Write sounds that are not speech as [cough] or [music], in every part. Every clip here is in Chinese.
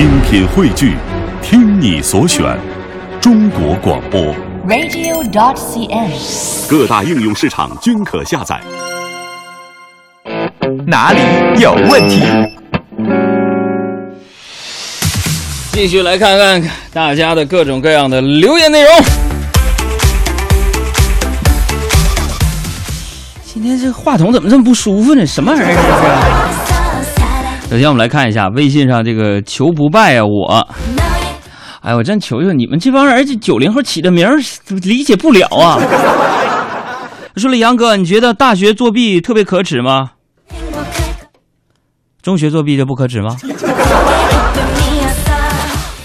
精品汇聚，听你所选，中国广播。radio.dot.cn，。各大应用市场均可下载。哪里有问题？继续来看看大家的各种各样的留言内容。今天这个话筒怎么这么不舒服呢？什么玩意儿这是？首先我们来看一下微信上这个求不败啊，我，哎，我真求求你们这帮人，这九零后起的名儿理解不了啊。[laughs] 说了杨哥，你觉得大学作弊特别可耻吗？中学作弊就不可耻吗？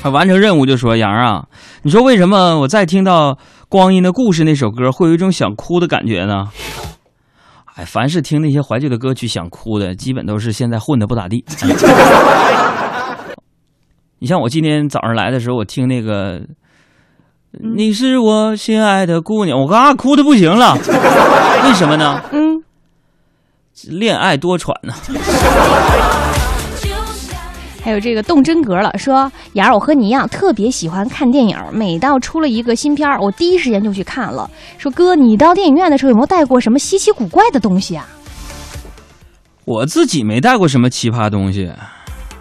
啊，完成任务就说杨啊，你说为什么我再听到《光阴的故事》那首歌，会有一种想哭的感觉呢？哎，凡是听那些怀旧的歌曲想哭的，基本都是现在混的不咋地。[laughs] 你像我今天早上来的时候，我听那个“你是我心爱的姑娘”，我嘎、哭的不行了。为什么呢？嗯，恋爱多舛呢。还有这个动真格了，说雅儿，我和你一样特别喜欢看电影，每到出了一个新片儿，我第一时间就去看了。说哥，你到电影院的时候有没有带过什么稀奇古怪的东西啊？我自己没带过什么奇葩东西，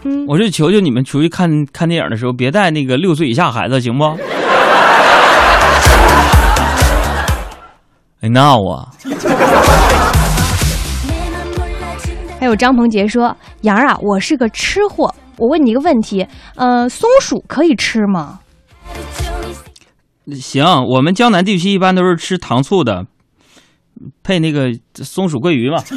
嗯，我就求求你们出去看看电影的时候，别带那个六岁以下孩子，行不？[laughs] 哎，那我！还有张鹏杰说，杨儿啊，我是个吃货，我问你一个问题，呃，松鼠可以吃吗？行，我们江南地区一般都是吃糖醋的，配那个松鼠桂鱼嘛。[laughs]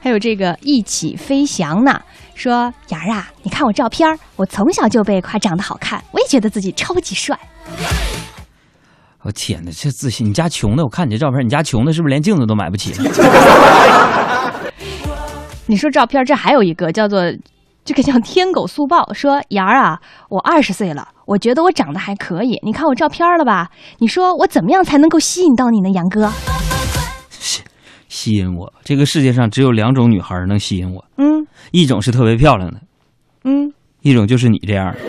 还有这个一起飞翔呢，说雅儿啊，你看我照片儿，我从小就被夸长得好看，我也觉得自己超级帅。我、天哪，这自信！你家穷的，我看你这照片，你家穷的是不是连镜子都买不起了？[laughs] 你说照片，这还有一个叫做这个叫天狗速报，说杨儿啊，我二十岁了，我觉得我长得还可以，你看我照片了吧？你说我怎么样才能够吸引到你呢，杨哥？吸引我，这个世界上只有两种女孩能吸引我，嗯一种是特别漂亮的，嗯，一种就是你这样的。[laughs]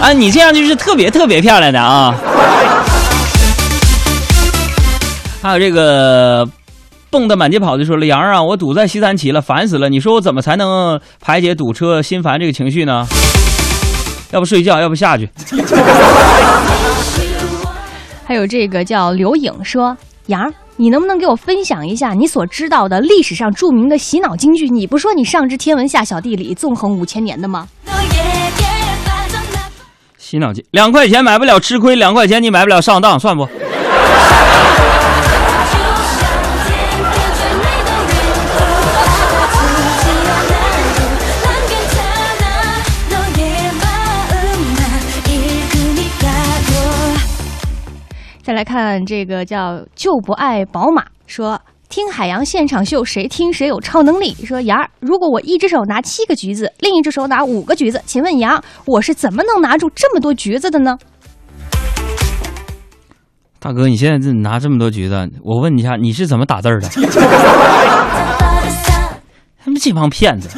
啊，你这样就是特别特别漂亮的啊！还有这个蹦的满街跑的说了：“杨儿啊，我堵在西三旗了，烦死了！你说我怎么才能排解堵车心烦这个情绪呢？[laughs] 要不睡觉，要不下去。[laughs] 还有这个叫刘颖说，杨儿。你能不能给我分享一下你所知道的历史上著名的洗脑金句？你不说你上知天文下晓地理，纵横五千年的吗？洗脑机，两块钱买不了吃亏，两块钱你买不了上当，算不？再来看这个叫就不爱宝马说。听海洋现场秀，谁听谁有超能力。说杨儿，如果我一只手拿七个橘子，另一只手拿五个橘子，请问杨，我是怎么能拿住这么多橘子的呢？大哥，你现在这拿这么多橘子，我问你一下，你是怎么打字的？[laughs] 他们这帮骗子！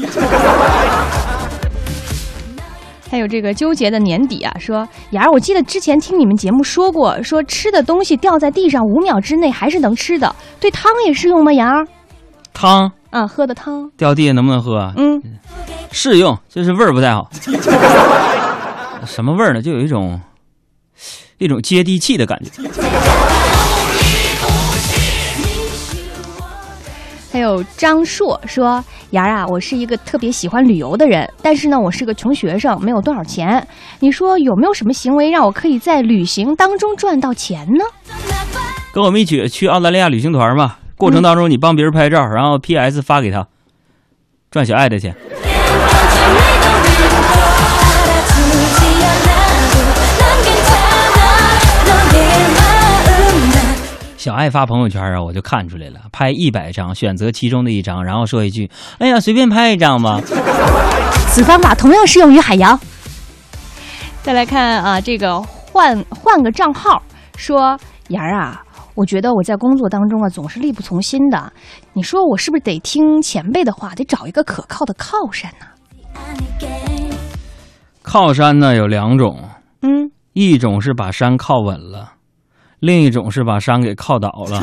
还有这个纠结的年底啊，说雅儿，我记得之前听你们节目说过，说吃的东西掉在地上五秒之内还是能吃的，对汤也适用吗？雅儿，汤啊，喝的汤，掉地下能不能喝？嗯，适用，就是味儿不太好。[laughs] 什么味儿呢？就有一种一种接地气的感觉。还有张硕说：“雅儿啊，我是一个特别喜欢旅游的人，但是呢，我是个穷学生，没有多少钱。你说有没有什么行为让我可以在旅行当中赚到钱呢？”跟我们一起去澳大利亚旅行团嘛，过程当中你帮别人拍照，然后 PS 发给他，赚小爱的钱。小爱发朋友圈啊，我就看出来了，拍一百张，选择其中的一张，然后说一句：“哎呀，随便拍一张吧。[laughs] 此方法同样适用于海洋。再来看啊，这个换换个账号说，妍儿啊，我觉得我在工作当中啊总是力不从心的。你说我是不是得听前辈的话，得找一个可靠的靠山呢？靠山呢有两种，嗯，一种是把山靠稳了，另一种是把山给靠倒了。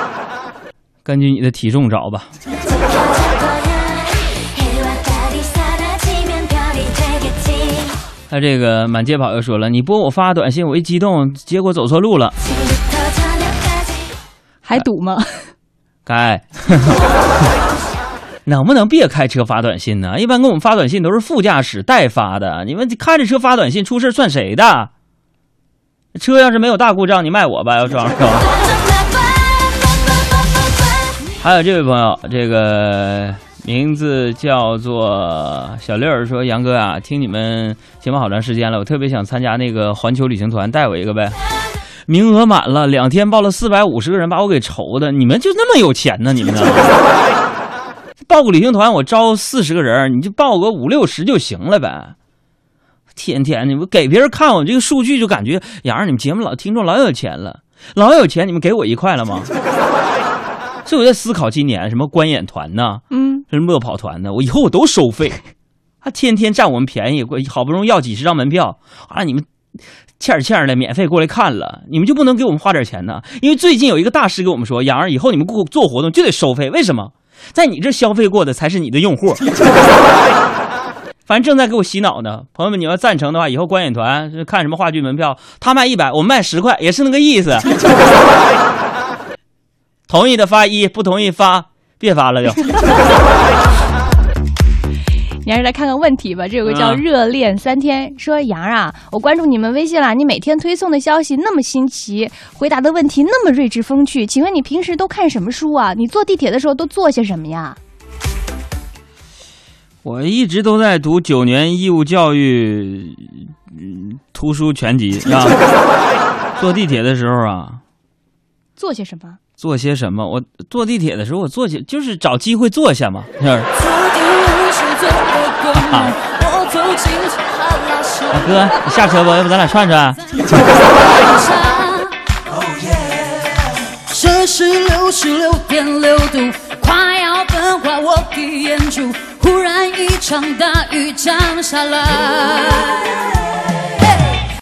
[laughs] 根据你的体重找吧。他这个满街跑又说了，你拨我发短信，我一激动，结果走错路了。还堵吗？该，[laughs] 能不能别开车发短信呢？一般给我们发短信都是副驾驶代发的，你们开着车发短信出事算谁的？车要是没有大故障，你卖我吧，要装是吧？[laughs] 还有这位朋友，这个名字叫做小六儿，说杨哥啊，听你们节目好长时间了，我特别想参加那个环球旅行团，带我一个呗。名额满了，两天报了四百五十个人，把我给愁的。你们就那么有钱呢？你们呢？[laughs] 报个旅行团，我招四十个人，你就报个五六十就行了呗。天天你们给别人看我这个数据，就感觉杨儿你们节目老听众老有钱了，老有钱，你们给我一块了吗？[laughs] 所以我在思考今年什么观演团呢？嗯，什么乐跑团呢？我以后我都收费，还天天占我们便宜，好不容易要几十张门票啊！你们欠欠的免费过来看了，你们就不能给我们花点钱呢？因为最近有一个大师跟我们说，杨儿以后你们给我做活动就得收费，为什么？在你这消费过的才是你的用户。[laughs] 反正正在给我洗脑呢，朋友们，你要赞成的话，以后观演团看什么话剧门票，他卖一百，我们卖十块，也是那个意思。[laughs] 同意的发一，不同意发别发了就。[laughs] 你还是来看看问题吧。这有个叫嗯热恋三天，说杨啊，我关注你们微信了，你每天推送的消息那么新奇，回答的问题那么睿智风趣，请问你平时都看什么书啊？你坐地铁的时候都做些什么呀？我一直都在读九年义务教育嗯图书全集 [laughs] 啊。坐地铁的时候啊，做些什么？做些什么？我坐地铁的时候，我坐些就是找机会坐下嘛？啊，大哥，你下车吧，要不咱俩串串？[laughs] 摄氏六十六点六度，我的眼珠。忽然一场大雨降下来，